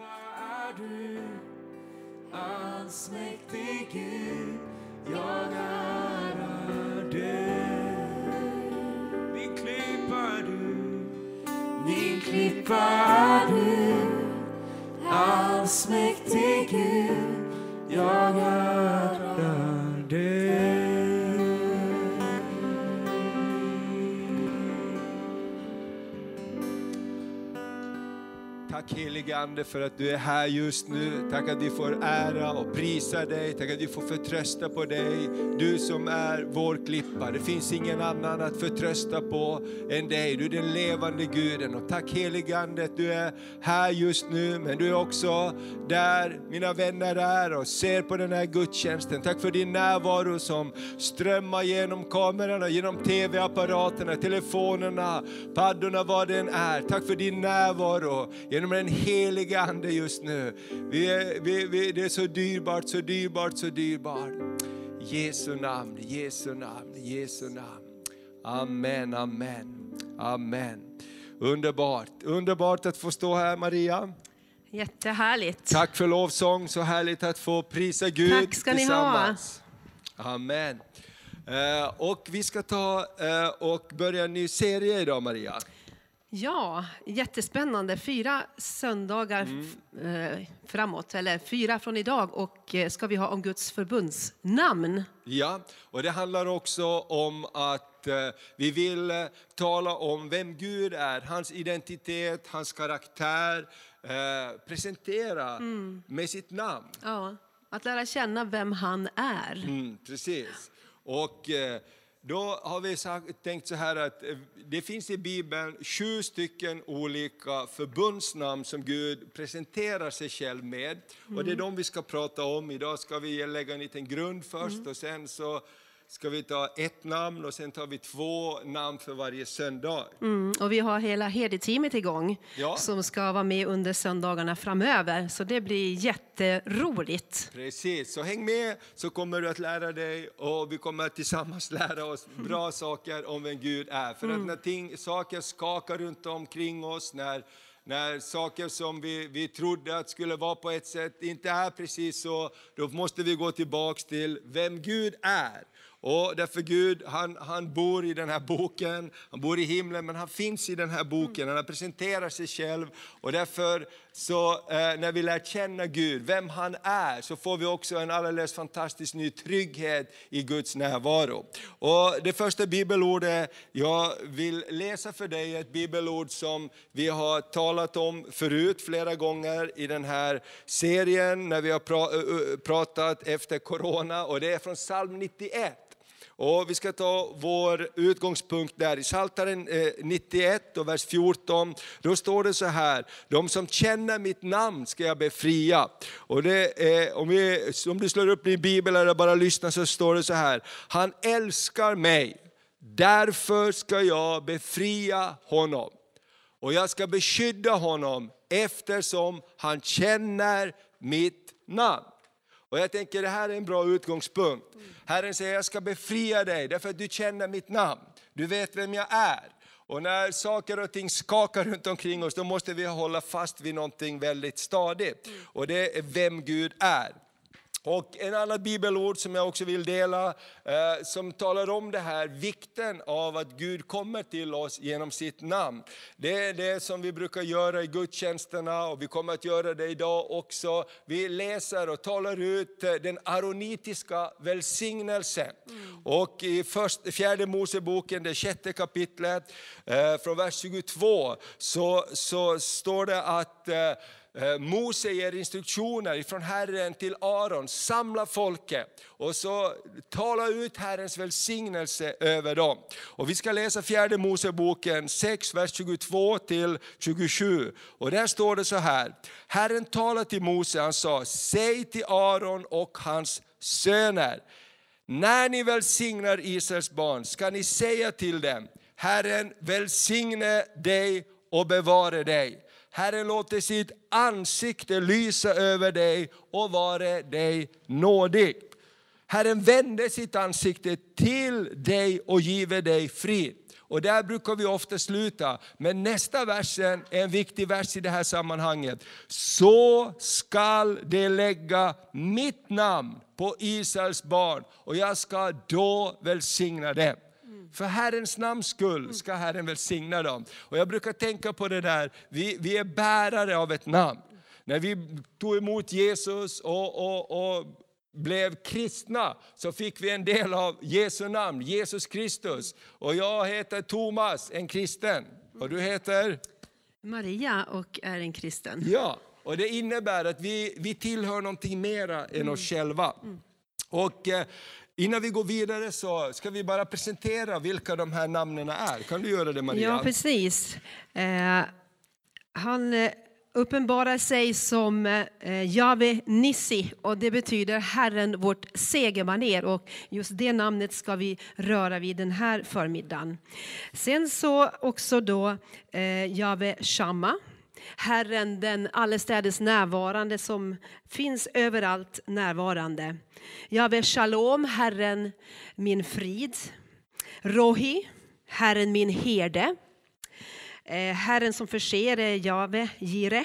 är du, allsmäktig Gud, jag ärar dig. Min klippa är du, min klippa är du, allsmäktig Gud, jag ärar Tack helige Ande för att du är här just nu. Tack att vi får ära och prisa dig. Tack att vi får förtrösta på dig. Du som är vår klippa. Det finns ingen annan att förtrösta på än dig. Du är den levande guden. Och tack helige Ande att du är här just nu. Men du är också där mina vänner är och ser på den här gudstjänsten. Tack för din närvaro som strömmar genom kamerorna, genom tv-apparaterna, telefonerna, paddorna, vad det än är. Tack för din närvaro genom den heliga Ande just nu. Vi är, vi, vi, det är så dyrbart, så dyrbart, så dyrbart. Jesu namn, Jesu namn, Jesu namn. Amen, amen, amen. Underbart, underbart att få stå här Maria. Jättehärligt. Tack för lovsång, så härligt att få prisa Gud Tack ska ni ha. tillsammans. Amen. Eh, och vi ska ta eh, och börja en ny serie idag Maria. Ja, jättespännande. Fyra söndagar f- eh, framåt, eller fyra från idag, och eh, ska vi ha om Guds förbundsnamn. Ja, och det handlar också om att eh, vi vill tala om vem Gud är, hans identitet, hans karaktär, presentera med sitt namn. Ja, att lära känna vem han är. Mm, precis. Och då har vi sagt, tänkt så här att eh, det finns i Bibeln sju stycken olika förbundsnamn som Gud presenterar sig själv med. Och det är de vi ska prata om. Idag ska vi lägga en liten grund först och sen så ska vi ta ett namn och sen tar vi två namn för varje söndag. Mm, och vi har hela Herde-teamet igång Ja. som ska vara med under söndagarna framöver. Så det blir jätteroligt. Precis, så häng med så kommer du att lära dig och vi kommer tillsammans lära oss bra saker om vem Gud är. För att när ting, saker skakar runt omkring oss, när, när saker som vi, vi trodde att skulle vara på ett sätt inte är precis så, då måste vi gå tillbaks till vem Gud är. Och därför Gud, han, han bor i den här boken, han bor i himlen, men han finns i den här boken, han presenterar sig själv. Och därför, så, eh, när vi lär känna Gud, vem han är, så får vi också en alldeles fantastisk ny trygghet i Guds närvaro. Och det första bibelordet jag vill läsa för dig är ett bibelord som vi har talat om förut flera gånger i den här serien, när vi har pra- pratat efter corona, och det är från psalm 91. Och vi ska ta vår utgångspunkt där i Psaltaren 91 eh, och vers 14. Då står det så här, de som känner mitt namn ska jag befria. Och det är, om, vi, om du slår upp din bibel eller bara lyssnar så står det så här, han älskar mig, därför ska jag befria honom. Och jag ska beskydda honom eftersom han känner mitt namn. Och jag tänker det här är en bra utgångspunkt. Herren säger jag ska befria dig därför att du känner mitt namn. Du vet vem jag är. Och när saker och ting skakar runt omkring oss då måste vi hålla fast vid någonting väldigt stadigt. Och det är vem Gud är. Och en annan bibelord som jag också vill dela, eh, som talar om det här, vikten av att Gud kommer till oss genom sitt namn. Det är det som vi brukar göra i gudstjänsterna och vi kommer att göra det idag också. Vi läser och talar ut eh, den aronitiska välsignelsen. Och i först, fjärde Moseboken, det sjätte kapitlet, eh, från vers 22, så, så står det att Eh, Mose ger instruktioner från Herren till Aron, samla folket och så tala ut Herrens välsignelse över dem. Och vi ska läsa fjärde Moseboken 6, vers 22 till 27. Och där står det så här, Herren talade till Mose, han sa, säg till Aron och hans söner, när ni välsignar Israels barn ska ni säga till dem, Herren välsigne dig och bevare dig. Herren låter sitt ansikte lysa över dig och vare dig nådig. Herren vände sitt ansikte till dig och give dig frid. Och där brukar vi ofta sluta. Men nästa versen är en viktig vers i det här sammanhanget. Så skall de lägga mitt namn på Israels barn och jag ska då välsigna dem. För Herrens namns skull ska Herren välsigna dem. Och jag brukar tänka på det där, vi, vi är bärare av ett namn. När vi tog emot Jesus och, och, och blev kristna så fick vi en del av Jesu namn, Jesus Kristus. Och jag heter Thomas, en kristen. Och du heter? Maria och är en kristen. Ja, och det innebär att vi, vi tillhör någonting mera än oss själva. Och eh, innan vi går vidare så ska vi bara presentera vilka de här namnen är. Kan du göra det Maria? Ja, precis. Eh, han eh, uppenbarar sig som eh, Jave Nissi och det betyder Herren vårt segermaner och just det namnet ska vi röra vid den här förmiddagen. Sen så också då eh, Jave Shamma Herren den allestädes närvarande som finns överallt närvarande. Jave Shalom, Herren min frid. Rohi, Herren min herde. Eh, Herren som förser är Jave Jire.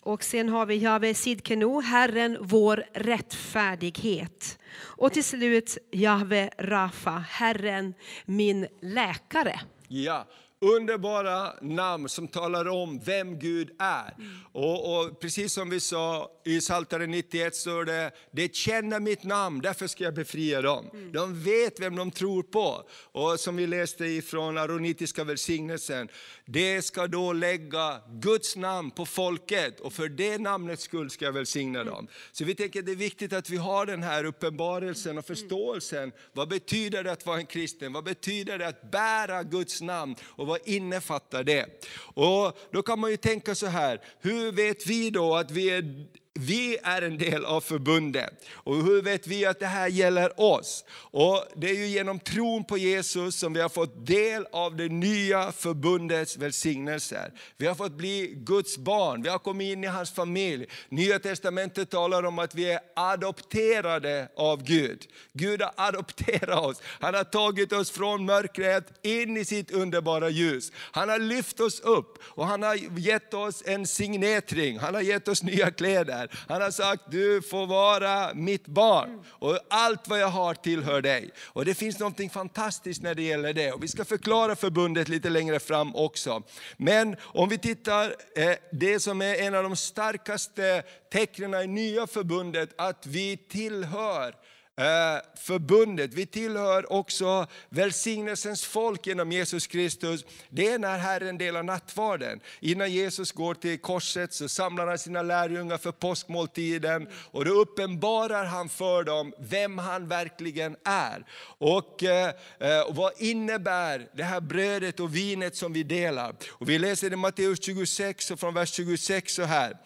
Och sen har vi Jave Sidkenu, Herren vår rättfärdighet. Och till slut Jave Rafa, Herren min läkare. Ja, underbara namn som talar om vem Gud är. Och, och precis som vi sa i Psaltaren 91 står det, det känner mitt namn, därför ska jag befria dem. De vet vem de tror på. Och som vi läste ifrån aronitiska välsignelsen, det ska då lägga Guds namn på folket och för det namnets skull ska jag välsigna dem. Så vi tänker att det är viktigt att vi har den här uppenbarelsen och förståelsen. Vad betyder det att vara en kristen? Vad betyder det att bära Guds namn? Och vad innefattar det? Och då kan man ju tänka så här, hur vet vi då att vi är vi är en del av förbundet. Och hur vet vi att det här gäller oss? Och det är ju genom tron på Jesus som vi har fått del av det nya förbundets välsignelser. Vi har fått bli Guds barn, vi har kommit in i hans familj. Nya testamentet talar om att vi är adopterade av Gud. Gud har adopterat oss. Han har tagit oss från mörkret in i sitt underbara ljus. Han har lyft oss upp och han har gett oss en signetring. Han har gett oss nya kläder. Han har sagt, du får vara mitt barn och allt vad jag har tillhör dig. Och det finns något fantastiskt när det gäller det. Och vi ska förklara förbundet lite längre fram också. Men om vi tittar, eh, det som är en av de starkaste tecknen i nya förbundet, att vi tillhör Eh, förbundet. Vi tillhör också välsignelsens folk genom Jesus Kristus. Det är när Herren delar nattvarden. Innan Jesus går till korset så samlar han sina lärjungar för påskmåltiden och då uppenbarar han för dem vem han verkligen är. Och, eh, eh, och vad innebär det här brödet och vinet som vi delar? Och vi läser i Matteus 26 och från vers 26 så här.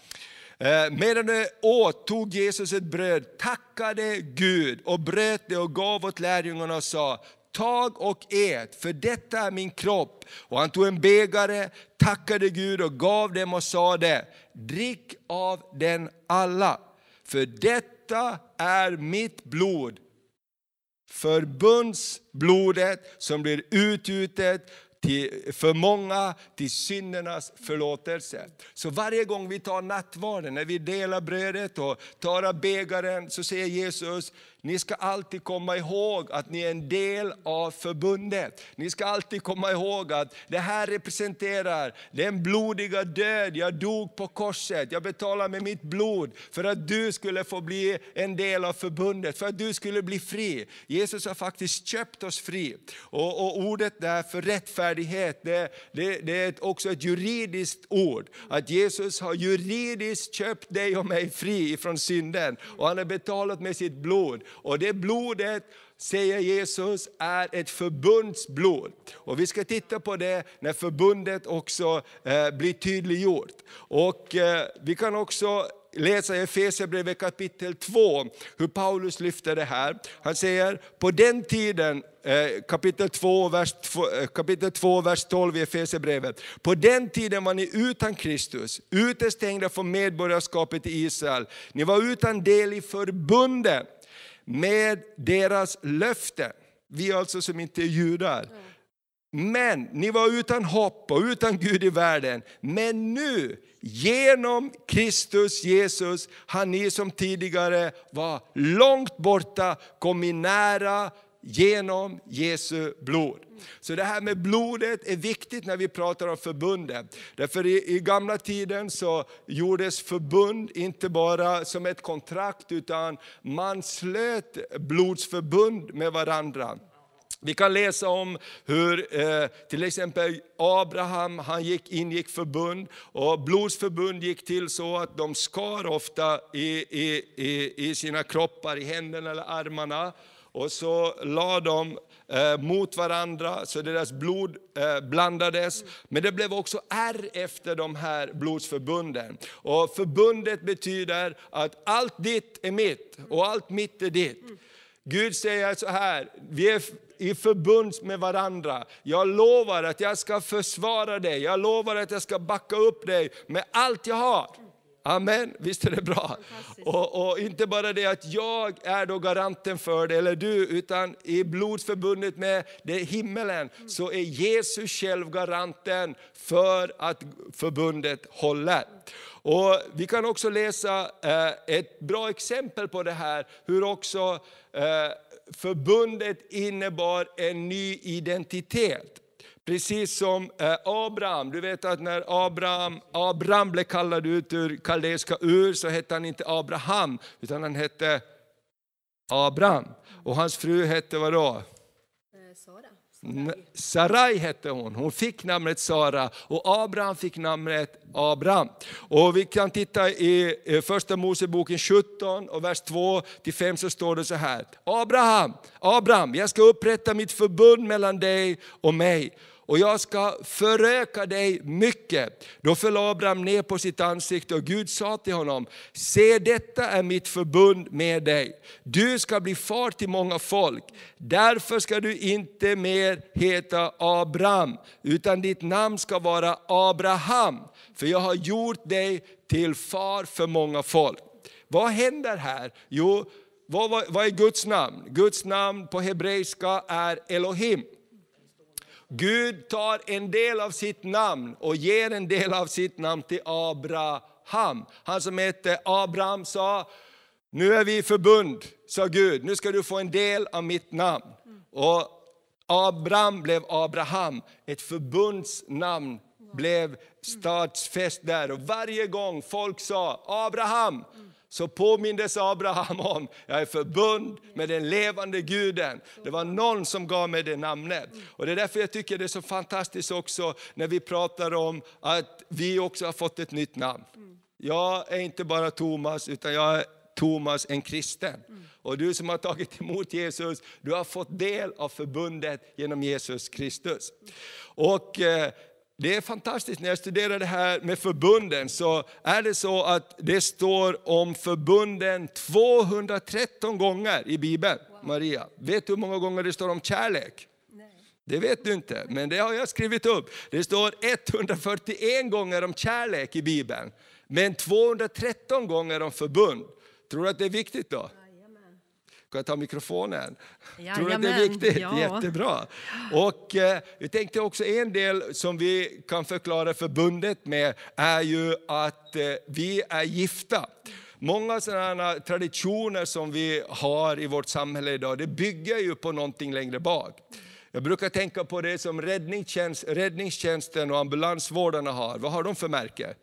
Eh, medan de åt tog Jesus ett bröd, tackade Gud och bröt det och gav åt lärjungarna och sa, tag och ät, för detta är min kropp. Och han tog en bägare, tackade Gud och gav dem och sade, drick av den alla. För detta är mitt blod, förbundsblodet som blir utgjutet till, för många till syndernas förlåtelse. Så varje gång vi tar nattvarden, när vi delar brödet och tar av bägaren, så säger Jesus, ni ska alltid komma ihåg att ni är en del av förbundet. Ni ska alltid komma ihåg att det här representerar den blodiga död jag dog på korset. Jag betalade med mitt blod för att du skulle få bli en del av förbundet, för att du skulle bli fri. Jesus har faktiskt köpt oss fri. Och, och ordet där för rättfärdighet, det, det, det är också ett juridiskt ord. Att Jesus har juridiskt köpt dig och mig fri från synden. Och han har betalat med sitt blod. Och det blodet, säger Jesus, är ett förbundsblod. Och vi ska titta på det när förbundet också eh, blir tydliggjort. Och eh, vi kan också läsa i Efesierbrevet kapitel 2 hur Paulus lyfter det här. Han säger, på den tiden, eh, kapitel 2, vers, eh, kapitel 2, vers 12 i Efesierbrevet. På den tiden var ni utan Kristus, utestängda från medborgarskapet i Israel. Ni var utan del i förbundet med deras löfte. Vi alltså som inte är judar. Men ni var utan hopp och utan Gud i världen. Men nu, genom Kristus Jesus, har ni som tidigare var långt borta kommit nära genom Jesu blod. Så det här med blodet är viktigt när vi pratar om förbundet. Därför i, i gamla tiden så gjordes förbund inte bara som ett kontrakt, utan man slöt blodsförbund med varandra. Vi kan läsa om hur eh, till exempel Abraham han gick, ingick förbund och blodsförbund gick till så att de skar ofta i, i, i, i sina kroppar, i händerna eller armarna. Och så la de eh, mot varandra så deras blod eh, blandades. Men det blev också ärr efter de här blodsförbunden. Och förbundet betyder att allt ditt är mitt och allt mitt är ditt. Gud säger så här, vi är i förbund med varandra. Jag lovar att jag ska försvara dig, jag lovar att jag ska backa upp dig med allt jag har. Amen, visst är det bra? Och, och, inte bara det att jag är då garanten för det, eller du, utan i blodsförbundet med det himmelen så är Jesus själv garanten för att förbundet håller. Och Vi kan också läsa eh, ett bra exempel på det här, hur också eh, förbundet innebar en ny identitet. Precis som eh, Abraham, du vet att när Abraham, Abraham blev kallad ut ur kaldeiska ur så hette han inte Abraham, utan han hette Abraham. Och hans fru hette vadå? Sarai hette hon, hon fick namnet Sara och Abraham fick namnet Abraham. Och vi kan titta i första Moseboken 17 och vers 2 till 5 så står det så här. Abraham, Abraham, jag ska upprätta mitt förbund mellan dig och mig och jag ska föröka dig mycket. Då föll Abraham ner på sitt ansikte och Gud sa till honom, se detta är mitt förbund med dig. Du ska bli far till många folk. Därför ska du inte mer heta Abraham, utan ditt namn ska vara Abraham. För jag har gjort dig till far för många folk. Vad händer här? Jo, vad, vad är Guds namn? Guds namn på hebreiska är Elohim. Gud tar en del av sitt namn och ger en del av sitt namn till Abraham. Han som hette Abraham sa, nu är vi i förbund, sa Gud, nu ska du få en del av mitt namn. Och Abraham blev Abraham, ett förbundsnamn blev stadsfäst där. Och varje gång folk sa Abraham, så påmindes Abraham om, jag är förbund med den levande guden. Det var någon som gav mig det namnet. Och Det är därför jag tycker det är så fantastiskt också när vi pratar om att vi också har fått ett nytt namn. Jag är inte bara Thomas, utan jag är Thomas, en kristen. Och du som har tagit emot Jesus, du har fått del av förbundet genom Jesus Kristus. Och eh, det är fantastiskt, när jag studerar det här med förbunden så är det så att det står om förbunden 213 gånger i Bibeln. Maria, vet du hur många gånger det står om kärlek? Det vet du inte, men det har jag skrivit upp. Det står 141 gånger om kärlek i Bibeln, men 213 gånger om förbund. Tror du att det är viktigt då? Kan jag ta mikrofonen? Jajamän. Tror du att det är viktigt? Ja. Jättebra. Och eh, jag tänkte också en del som vi kan förklara förbundet med är ju att eh, vi är gifta. Många sådana traditioner som vi har i vårt samhälle idag, det bygger ju på någonting längre bak. Jag brukar tänka på det som räddningstjänst, räddningstjänsten och ambulansvårdarna har. Vad har de för märke?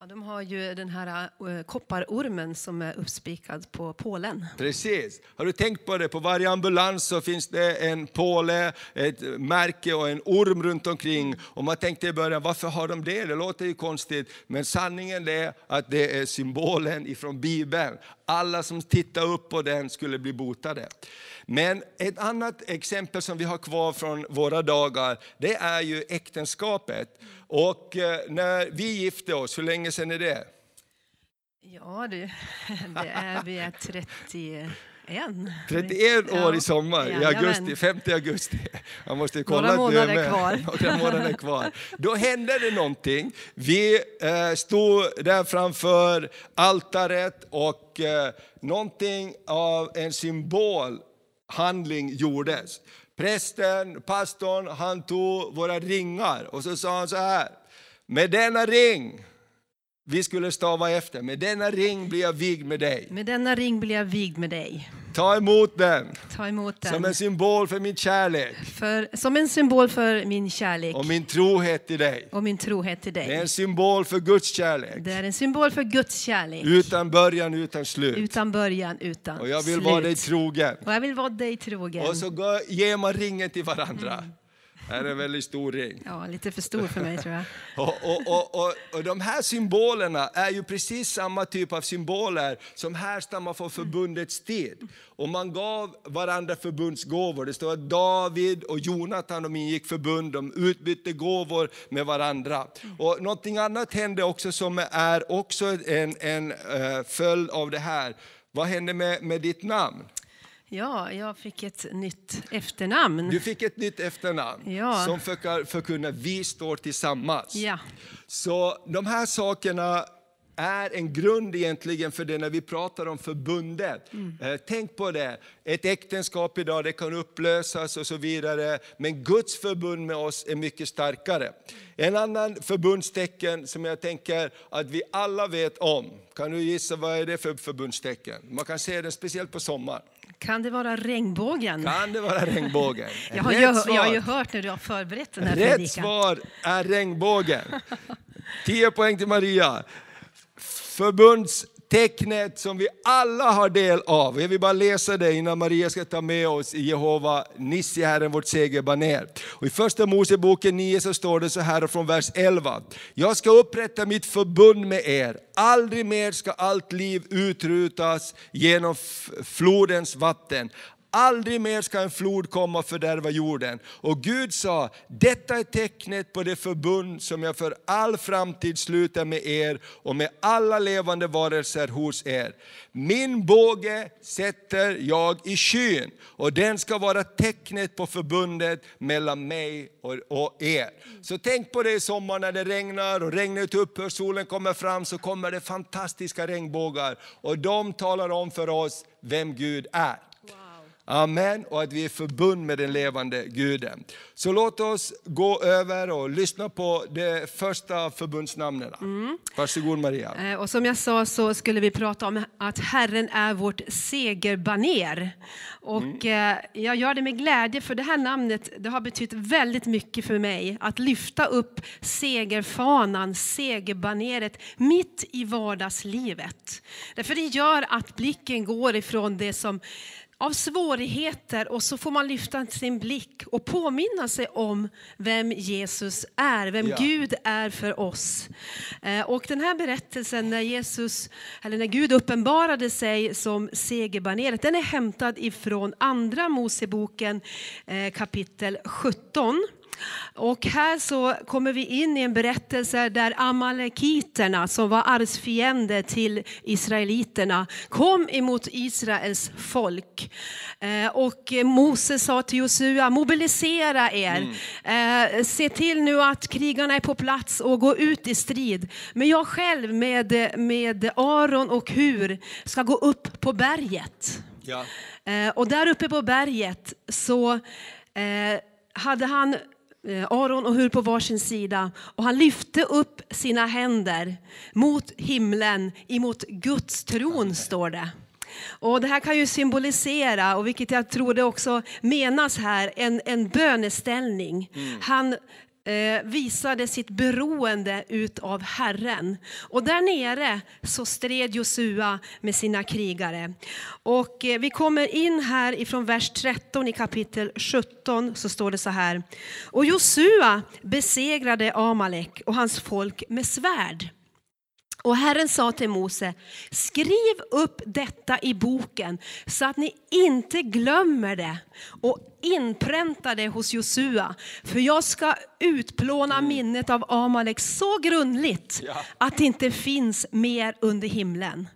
Ja, de har ju den här uh, kopparormen som är uppspikad på pålen. Precis. Har du tänkt på det? På varje ambulans så finns det en påle, ett märke och en orm runt omkring. Och man tänkte i början, varför har de det? Det låter ju konstigt. Men sanningen är att det är symbolen ifrån Bibeln. Alla som tittar upp på den skulle bli botade. Men ett annat exempel som vi har kvar från våra dagar, det är ju äktenskapet. Och eh, när vi gifte oss, hur länge sedan är det? Ja, det, det är vi är 31. 31 år ja. i sommar, i augusti, 5 augusti. Man måste kolla Några månader med. kvar. Några månader kvar. Då hände det någonting. Vi eh, stod där framför altaret och eh, någonting av en symbolhandling gjordes. prästen, pastorn, han tog våra ringar och så sa han så här. Med denna ring, vi skulle stava efter, med denna ring blir jag vigd med dig. Med denna ring blir jag vigd med dig. Ta emot den Ta emot den. som en symbol för min kärlek för, som en symbol för min kärlek och min trohet till dig. och min trohet till Det är dig. en symbol för Guds kärlek. Det är en symbol för Guds kärlek. Utan början, utan slut. Utan början, utan Och jag vill slut. vara dig trogen. Och jag vill vara dig trogen. Och så ger man ringen till varandra. Mm. Det är en väldigt stor ring. Ja, lite för stor för mig tror jag. Och, och, och, och, och de här symbolerna är ju precis samma typ av symboler som härstammar från förbundets tid. Och man gav varandra förbundsgåvor. Det står att David och Jonathan de ingick förbund, de utbytte gåvor med varandra. Och någonting annat hände också som är också en, en eh, följd av det här. Vad hände med, med ditt namn? Ja, jag fick ett nytt efternamn. Du fick ett nytt efternamn Ja. som förkunnar vi står tillsammans. Ja. Så de här sakerna är en grund egentligen för det när vi pratar om förbundet. Eh, tänk på det, ett äktenskap idag det kan upplösas och så vidare, men Guds förbund med oss är mycket starkare. En annan förbundstecken som jag tänker att vi alla vet om, kan du gissa vad är det för förbundstecken? Man kan se det speciellt på sommaren. Kan det vara regnbågen? Kan det vara regnbågen? Jag har, ju, jag har ju hört när du har förberett den här Rätt predikan. svar är regnbågen. 10 poäng till Maria. Tecknet som vi alla har del av. Jag vill bara läsa det innan Maria ska ta med oss i Jehova Nissi, Herren vårt segerbaner. Och I första Moseboken 9 så står det så här från vers 11. Jag ska upprätta mitt förbund med er. Aldrig mer ska allt liv utrutas genom flodens vatten. Aldrig mer ska en flod komma och fördärva jorden. Och Gud sa, detta är tecknet på det förbund som jag för all framtid sluter med er och med alla levande varelser hos er. Min båge sätter jag i skyn och den ska vara tecknet på förbundet mellan mig och er. Så tänk på det i sommar när det regnar och regnet upphör, solen kommer fram så kommer det fantastiska regnbågar och de talar om för oss vem Gud är. Amen, och att vi är förbund med den levande guden. Så låt oss gå över och lyssna på de första förbundsnamnen. Varsågod Maria. Eh, Och som jag sa så skulle vi prata om att Herren är vårt segerbaner. Och eh, jag gör det med glädje för det här namnet det har betytt väldigt mycket för mig. Att lyfta upp segerfanan, segerbaneret mitt i vardagslivet. Därför det gör att blicken går ifrån det som av svårigheter och så får man lyfta sin blick och påminna sig om vem Jesus är, vem Ja. Gud är för oss. Eh, Och den här berättelsen när Jesus, eller när Gud uppenbarade sig som segerbaneret, den är hämtad ifrån andra Moseboken eh, kapitel 17. Och här så kommer vi in i en berättelse där amalekiterna som var arvsfiender till israeliterna kom emot Israels folk. Eh, Och Moses sa till Josua, mobilisera er. Eh, Se till nu att krigarna är på plats och gå ut i strid. Men jag själv med, med Aron och Hur ska gå upp på berget. Ja. Eh, och där uppe på berget så hade han Aron och Hur på varsin sida och han lyfte upp sina händer mot himlen, emot Guds tron står det. Och det här kan ju symbolisera, och vilket jag tror det också menas här, en, en böneställning. Han eh, Eh, visade sitt beroende utav Herren. Och där nere så stred Josua med sina krigare. Och eh, vi kommer in här ifrån vers 13 i kapitel 17 så står det så här. Och Josua besegrade Amalek och hans folk med svärd. Och Herren sa till Mose, skriv upp detta i boken så att ni inte glömmer det och inpränta det hos Josua. För jag ska utplåna minnet av Amalek så grundligt att det inte finns mer under himlen.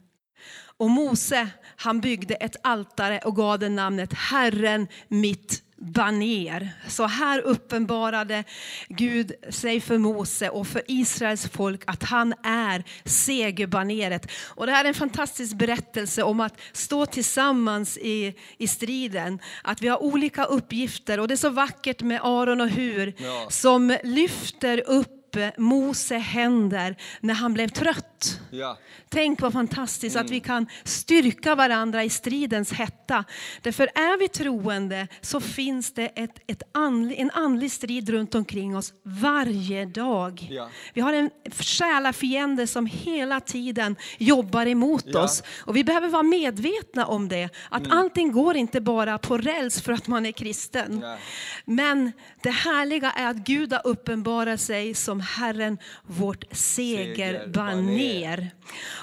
Och Mose han byggde ett altare och gav det namnet Herren mitt baner. Så här uppenbarade Gud sig för Mose och för Israels folk att han är segerbaneret. Och det här är en fantastisk berättelse om att stå tillsammans i, i striden. Att vi har olika uppgifter och det är så vackert med Aron och Hur Ja. som lyfter upp Mose händer när han blev trött. Ja. Tänk vad fantastiskt att vi kan styrka varandra i stridens hetta. Därför är vi troende så finns det ett, ett andlig, en andlig strid runt omkring oss varje dag. Ja. Vi har en själafiende som hela tiden jobbar emot Ja. oss. Och vi behöver vara medvetna om det. Att allting går inte bara på räls för att man är kristen. Men det härliga är att Gud har uppenbarat sig som Herren, vårt segerbaner.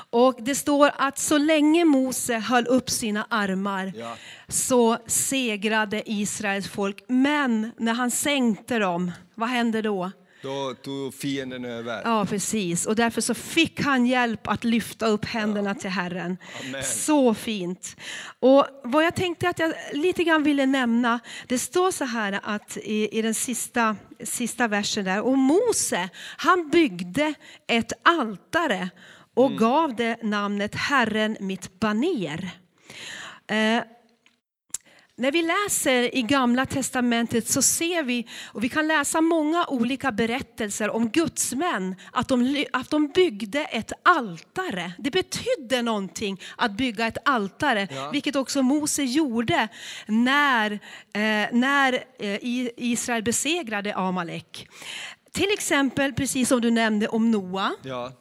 Och det står att så länge Mose höll upp sina armar Ja. så segrade Israels folk. Men när han sänkte dem, vad hände då? Då tog fienden över. Ja, precis. Och därför så fick han hjälp att lyfta upp händerna till Herren. Amen. Så fint. Och vad jag tänkte att jag lite grann ville nämna, det står så här att i, i den sista, sista versen där, och Mose, han byggde ett altare och Mm. gav det namnet Herren mitt baner. Eh, när vi läser i Gamla Testamentet så ser vi, och vi kan läsa många olika berättelser om gudsmän, att de, att de byggde ett altare. Det betydde någonting att bygga ett altare, Ja. vilket också Mose gjorde när, eh, när eh, Israel besegrade Amalek. Till exempel, precis som du nämnde om Noa, Ja.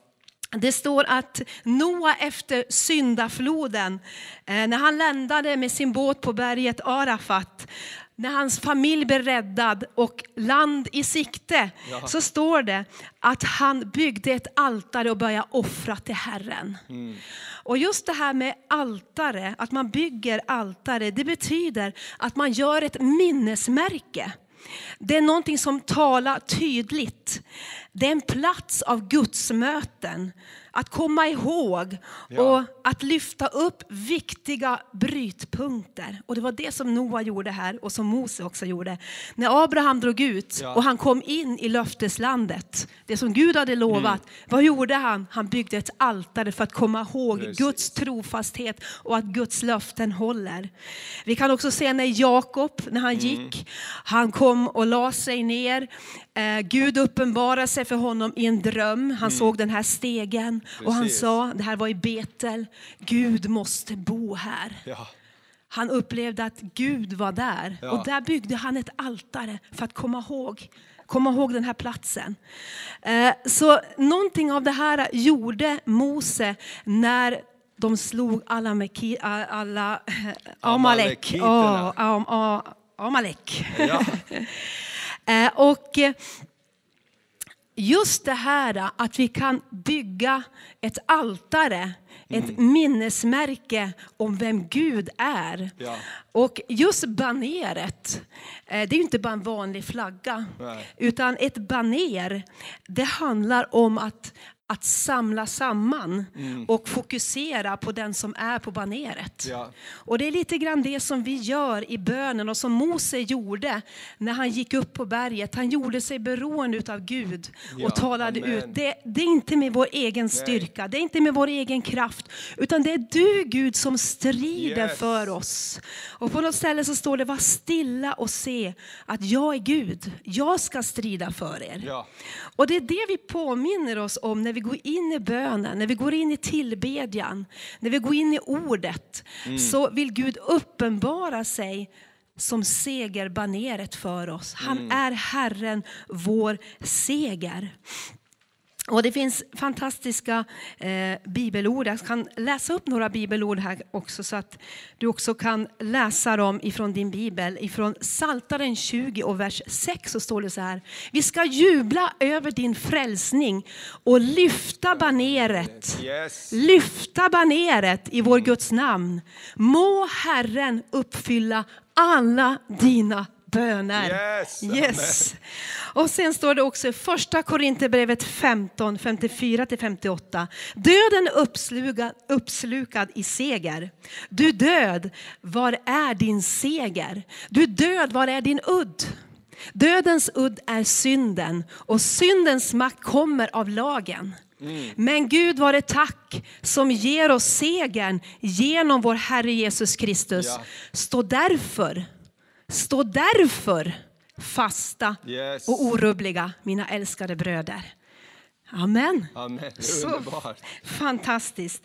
Det står att Noa efter syndafloden, eh, när han landade med sin båt på berget Arafat, när hans familj blev räddad och land i sikte, Ja. så står det att han byggde ett altare och började offra till Herren. Och just det här med altare, att man bygger altare, det betyder att man gör ett minnesmärke. Det är någonting som talar tydligt. Det är en plats av Guds möten. Att komma ihåg Ja. och att lyfta upp viktiga brytpunkter. Och det var det som Noa gjorde här och som Mose också gjorde. När Abraham drog ut Ja. och han kom in i löfteslandet, det som Gud hade lovat, Mm. vad gjorde han? Han byggde ett altare för att komma ihåg Precis. Guds trofasthet och att Guds löften håller. Vi kan också se när Jakob, när han Mm. gick, han kom och la sig ner. Eh, Gud uppenbarade sig för honom i en dröm. Han såg den här stegen och han. Precis. sa, det här var i Betel, Gud måste bo här. Ja. Han upplevde att Gud var där Ja. och där byggde han ett altare för att komma ihåg Komma ihåg den här platsen. Eh, Så någonting av det här gjorde Mose när de slog alla, alla Amalek. Amalekiterna. Ja, Am- A- Amalek. Ja. Eh, Och eh, just det här att vi kan bygga ett altare, ett Mm. minnesmärke om vem Gud är. Ja. Och just baneret, eh, det är ju inte bara en vanlig flagga. Nej. Utan ett baner, det handlar om att, att samla samman och fokusera på den som är på baneret. Ja. Och det är lite grann det som vi gör i bönen och som Mose gjorde när han gick upp på berget. Han gjorde sig beroende av Gud Ja, och talade amen. ut. Det, det är inte med vår egen styrka, det är inte med vår egen kraft, utan det är du Gud som strider Yes. för oss. Och på något ställe så står det, var stilla och se att jag är Gud, jag ska strida för er. Ja. Och det är det vi påminner oss om när vi går in i bönen, när vi går in i tillbedjan, när vi går in i ordet. Så vill Gud uppenbara sig som segerbaneret för oss. Han är Herren, vår seger. Och det finns fantastiska eh, bibelord. Jag kan läsa upp några bibelord här också så att du också kan läsa dem ifrån din bibel. Ifrån Saltaren 20 och vers 6 så står det så här. Vi ska jubla över din frälsning och lyfta baneret. Yes. Lyfta baneret i vår Guds namn. Må Herren uppfylla alla dina böner. Yes, yes. Och sen står det också i första Korinthierbrevet 15, 54-58. Döden uppslukad, uppslukad i seger. Du död, var är din seger? Du död, var är din udd? Dödens udd är synden och syndens makt kommer av lagen. Men Gud var det tack som ger oss segern genom vår Herre Jesus Kristus. Ja. Stå därför, stå därför fasta Yes. och orubbliga, mina älskade bröder. Amen. Amen. Så fantastiskt.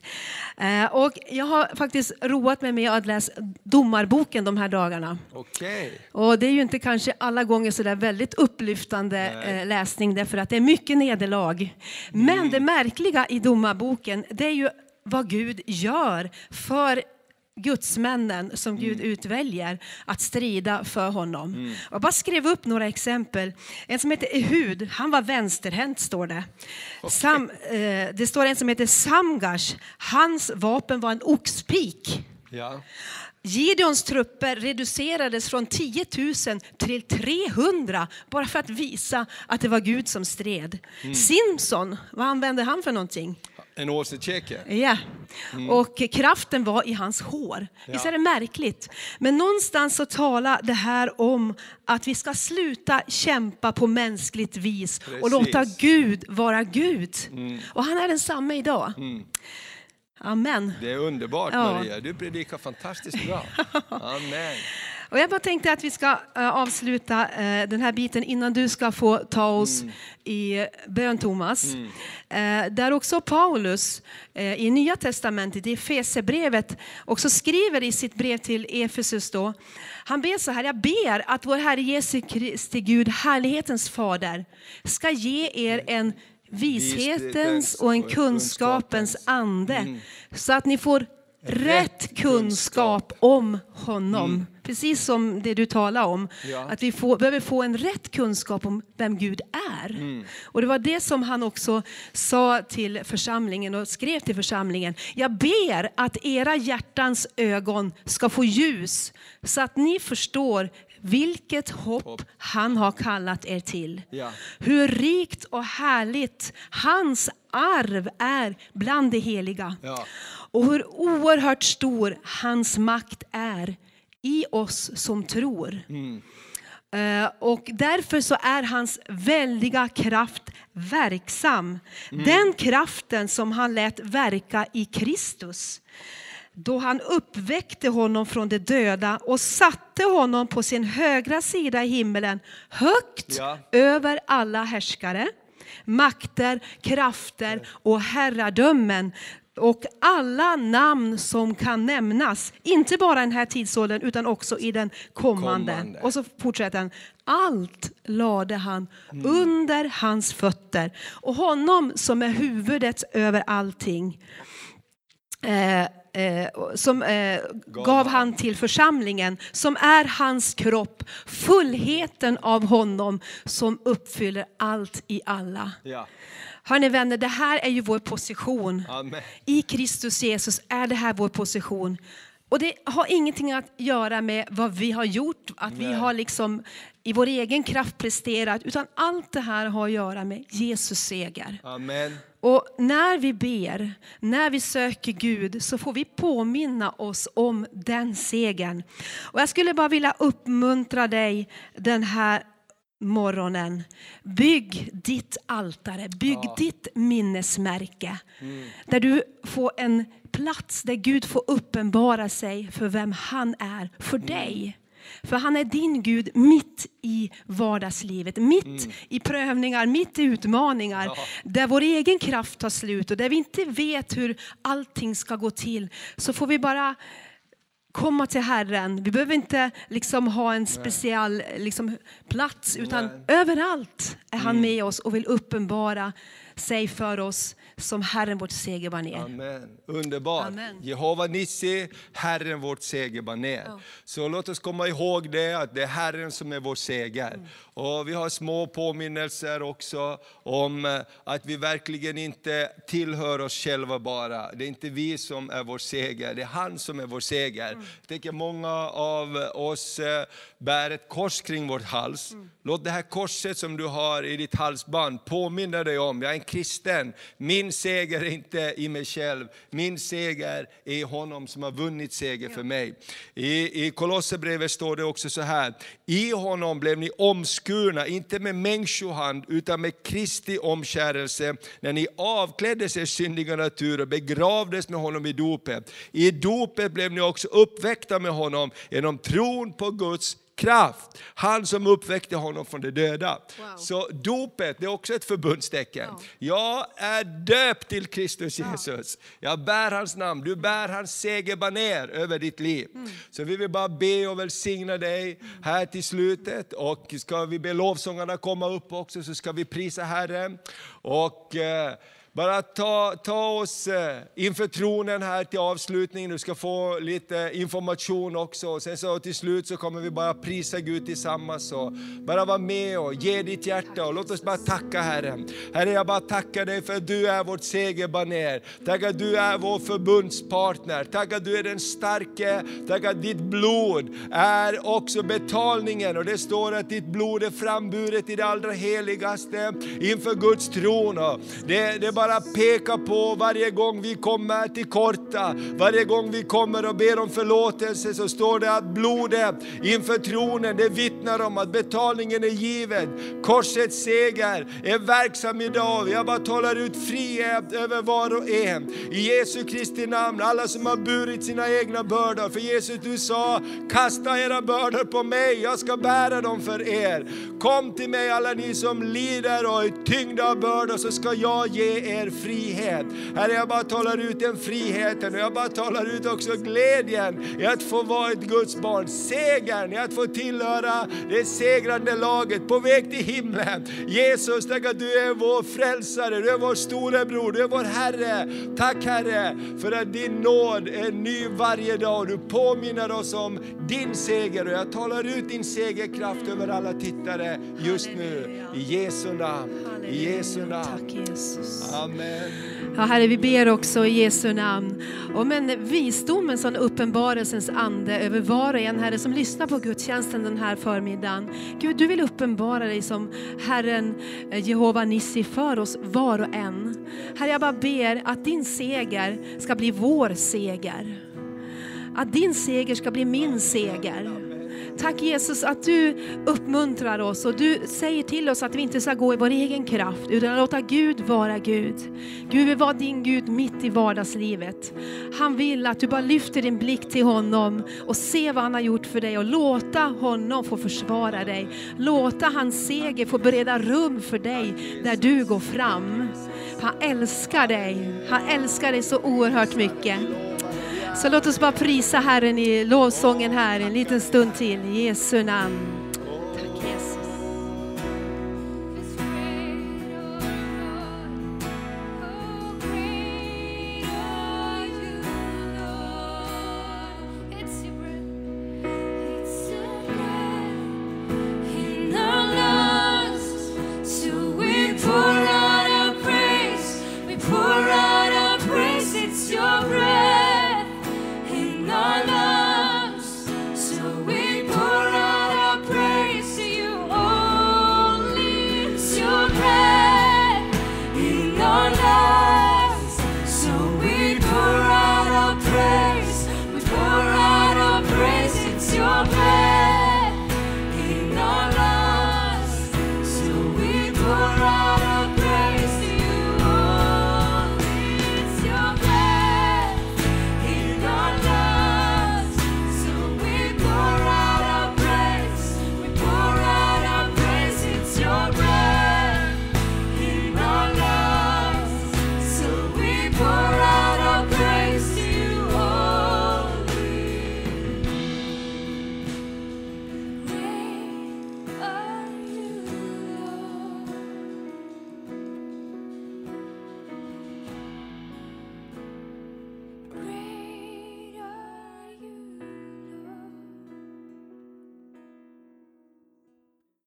Eh, Och jag har faktiskt roat mig med att läsa domarboken de här dagarna. Okej. Och det är ju inte kanske alla gånger så där väldigt upplyftande eh, läsning därför att det är mycket nederlag. Men det märkliga i domarboken det är ju vad Gud gör för gudsmännen som Gud utväljer att strida för honom. Jag bara skrev upp några exempel. En som heter Ehud, han var vänsterhänt står det. Sam, eh, det står en som heter Samgash, hans vapen var en oxpik. Ja. Gideons trupper reducerades från 10 000 till 300 bara för att visa att det var Gud som stred. Simson, vad använde han för någonting? En åsiktskäke. Ja. Och kraften var i hans hår. Visst är det märkligt? Men någonstans så talar det här om att vi ska sluta kämpa på mänskligt vis och Precis. låta Gud vara Gud. Och han är densamme idag. Amen. Det är underbart Ja. Maria. Du predikar fantastiskt bra. Amen. Och jag bara tänkte att vi ska eh, avsluta eh, den här biten innan du ska få ta oss i bön, Thomas. Eh, där också Paulus i Nya Testamentet, i Efesierbrevet, också skriver i sitt brev till Efesus då. Han ber så här, jag ber att vår Herre Jesu Kristi Gud, härlighetens fader, ska ge er en vishetens och en kunskapens ande så att ni får rätt kunskap om honom. Precis som det du talar om. Ja. Att vi får, behöver få en rätt kunskap om vem Gud är. Och det var det som han också sa till församlingen och skrev till församlingen. Jag ber att era hjärtans ögon ska få ljus så att ni förstår vilket hopp han har kallat er till. Ja. Hur rikt och härligt hans arv är bland de heliga. Ja. Och hur oerhört stor hans makt är i oss som tror. Eh, och därför så är hans väldiga kraft verksam. Den kraften som han lät verka i Kristus. Då han uppväckte honom från de döda och satte honom på sin högra sida i himmelen högt Ja. över alla härskare, makter, krafter och herradömen och alla namn som kan nämnas, inte bara i den här tidsåldern utan också i den kommande. Kommande. Och så fortsätter han. Allt lade han under hans fötter och honom som är huvudet över allting eh, eh, som eh, gav, han till församlingen, som är hans kropp, fullheten av honom som uppfyller allt i alla. Ja. Hörni vänner, det här är ju vår position. Amen. I Kristus Jesus är det här vår position. Och det har ingenting att göra med vad vi har gjort, att vi Nej. har liksom i vår egen kraft presterat, utan allt det här har att göra med Jesus seger. Amen. Och när vi ber, när vi söker Gud, så får vi påminna oss om den segern. Och jag skulle bara vilja uppmuntra dig den här morgonen. Bygg ditt altare, bygg Ja. ditt minnesmärke. Där du får en plats där Gud får uppenbara sig för vem han är för dig. För han är din Gud mitt i vardagslivet, mitt i prövningar, mitt i utmaningar. Ja. Där vår egen kraft tar slut och där vi inte vet hur allting ska gå till. Så får vi bara komma till Herren. Vi behöver inte liksom ha en speciell liksom, plats utan Nej. överallt är han med oss och vill uppenbara sig för oss som Herren vårt segerbaner. Amen. Underbart. Amen. Jehova Nissi, Herren vårt segerbaner. Ja. Så låt oss komma ihåg det, att det är Herren som är vår seger. Mm. Och vi har små påminnelser också om eh, att vi verkligen inte tillhör oss själva bara. Det är inte vi som är vår seger, det är han som är vår seger. Mm. Jag tänker många av oss eh, bär ett kors kring vårt hals. Mm. Låt det här korset som du har i ditt halsband påminna dig om, jag är en kristen. Min seger är inte i mig själv, min seger är i honom som har vunnit seger för mig. I, i Kolosserbrevet står det också så här, i honom blev ni omskurna, inte med människohand utan med Kristi omskärelse, när ni avkläddes er syndiga natur och begravdes med honom i dopet. I dopet blev ni också uppväckta med honom genom tron på Guds kraft. Han som uppväckte honom från de döda. Wow. Så dopet, det är också ett förbundstecken. Jag är döpt till Kristus Jesus. Jag bär hans namn, du bär hans segerbaner över ditt liv. Så vi vill bara be och välsigna dig här till slutet. Och ska vi be lovsångarna komma upp också så ska vi prisa Herren. Och eh, bara ta, ta oss eh, inför tronen här till avslutningen, Du ska få lite information också. Och sen så till slut så kommer vi bara prisa Gud tillsammans. Och bara vara med och ge ditt hjärta. Och låt oss bara tacka Herren. Herre, jag bara tackar dig för att du är vårt segerbaner. Tack att du är vår förbundspartner. Tack att du är den starke. Tack att ditt blod är också betalningen. Och det står att ditt blod är framburet i det allra heligaste inför Guds tron. Och det, det bara bara pekar på varje gång vi kommer till korta, varje gång vi kommer och ber om förlåtelse så står det att blodet inför tronen, det vittnar om att betalningen är given. Korsets seger är verksam idag. Jag bara talar ut frihet över var och en. I Jesu Kristi namn, alla som har burit sina egna bördor. För Jesus du sa, kasta era bördor på mig, jag ska bära dem för er. Kom till mig alla ni som lider och är tyngda av bördor så ska jag ge er frihet. Herre, jag bara talar ut den friheten och jag bara talar ut också glädjen i att få vara ett Guds barn. Segern i att få tillhöra det segrande laget på väg till himlen. Jesus, tack att du är vår frälsare, du är vår storebror, du är vår Herre. Tack Herre för att din nåd är ny varje dag och du påminner oss om din seger och jag talar ut din segerkraft över alla tittare just nu. I Jesu namn. I Jesu namn. Tack Jesus. Amen. Ja, Herre, vi ber också i Jesu namn om en visdomens och en uppenbarelsens ande över var och en, Herre, som lyssnar på gudstjänsten den här förmiddagen. Gud, du vill uppenbara dig som Herren eh, Jehova Nissi för oss var och en. Herre, jag bara ber att din seger ska bli vår seger. Att din seger ska bli min seger. Tack Jesus att du uppmuntrar oss och du säger till oss att vi inte ska gå i vår egen kraft utan låta Gud vara Gud. Gud vill vara din Gud mitt i vardagslivet. Han vill att du bara lyfter din blick till honom och ser vad han har gjort för dig och låta honom få försvara dig. Låta hans seger få bereda rum för dig där du går fram. Han älskar dig. Han älskar dig så oerhört mycket. Så låt oss bara prisa Herren i lovsången här en liten stund till. I Jesu namn.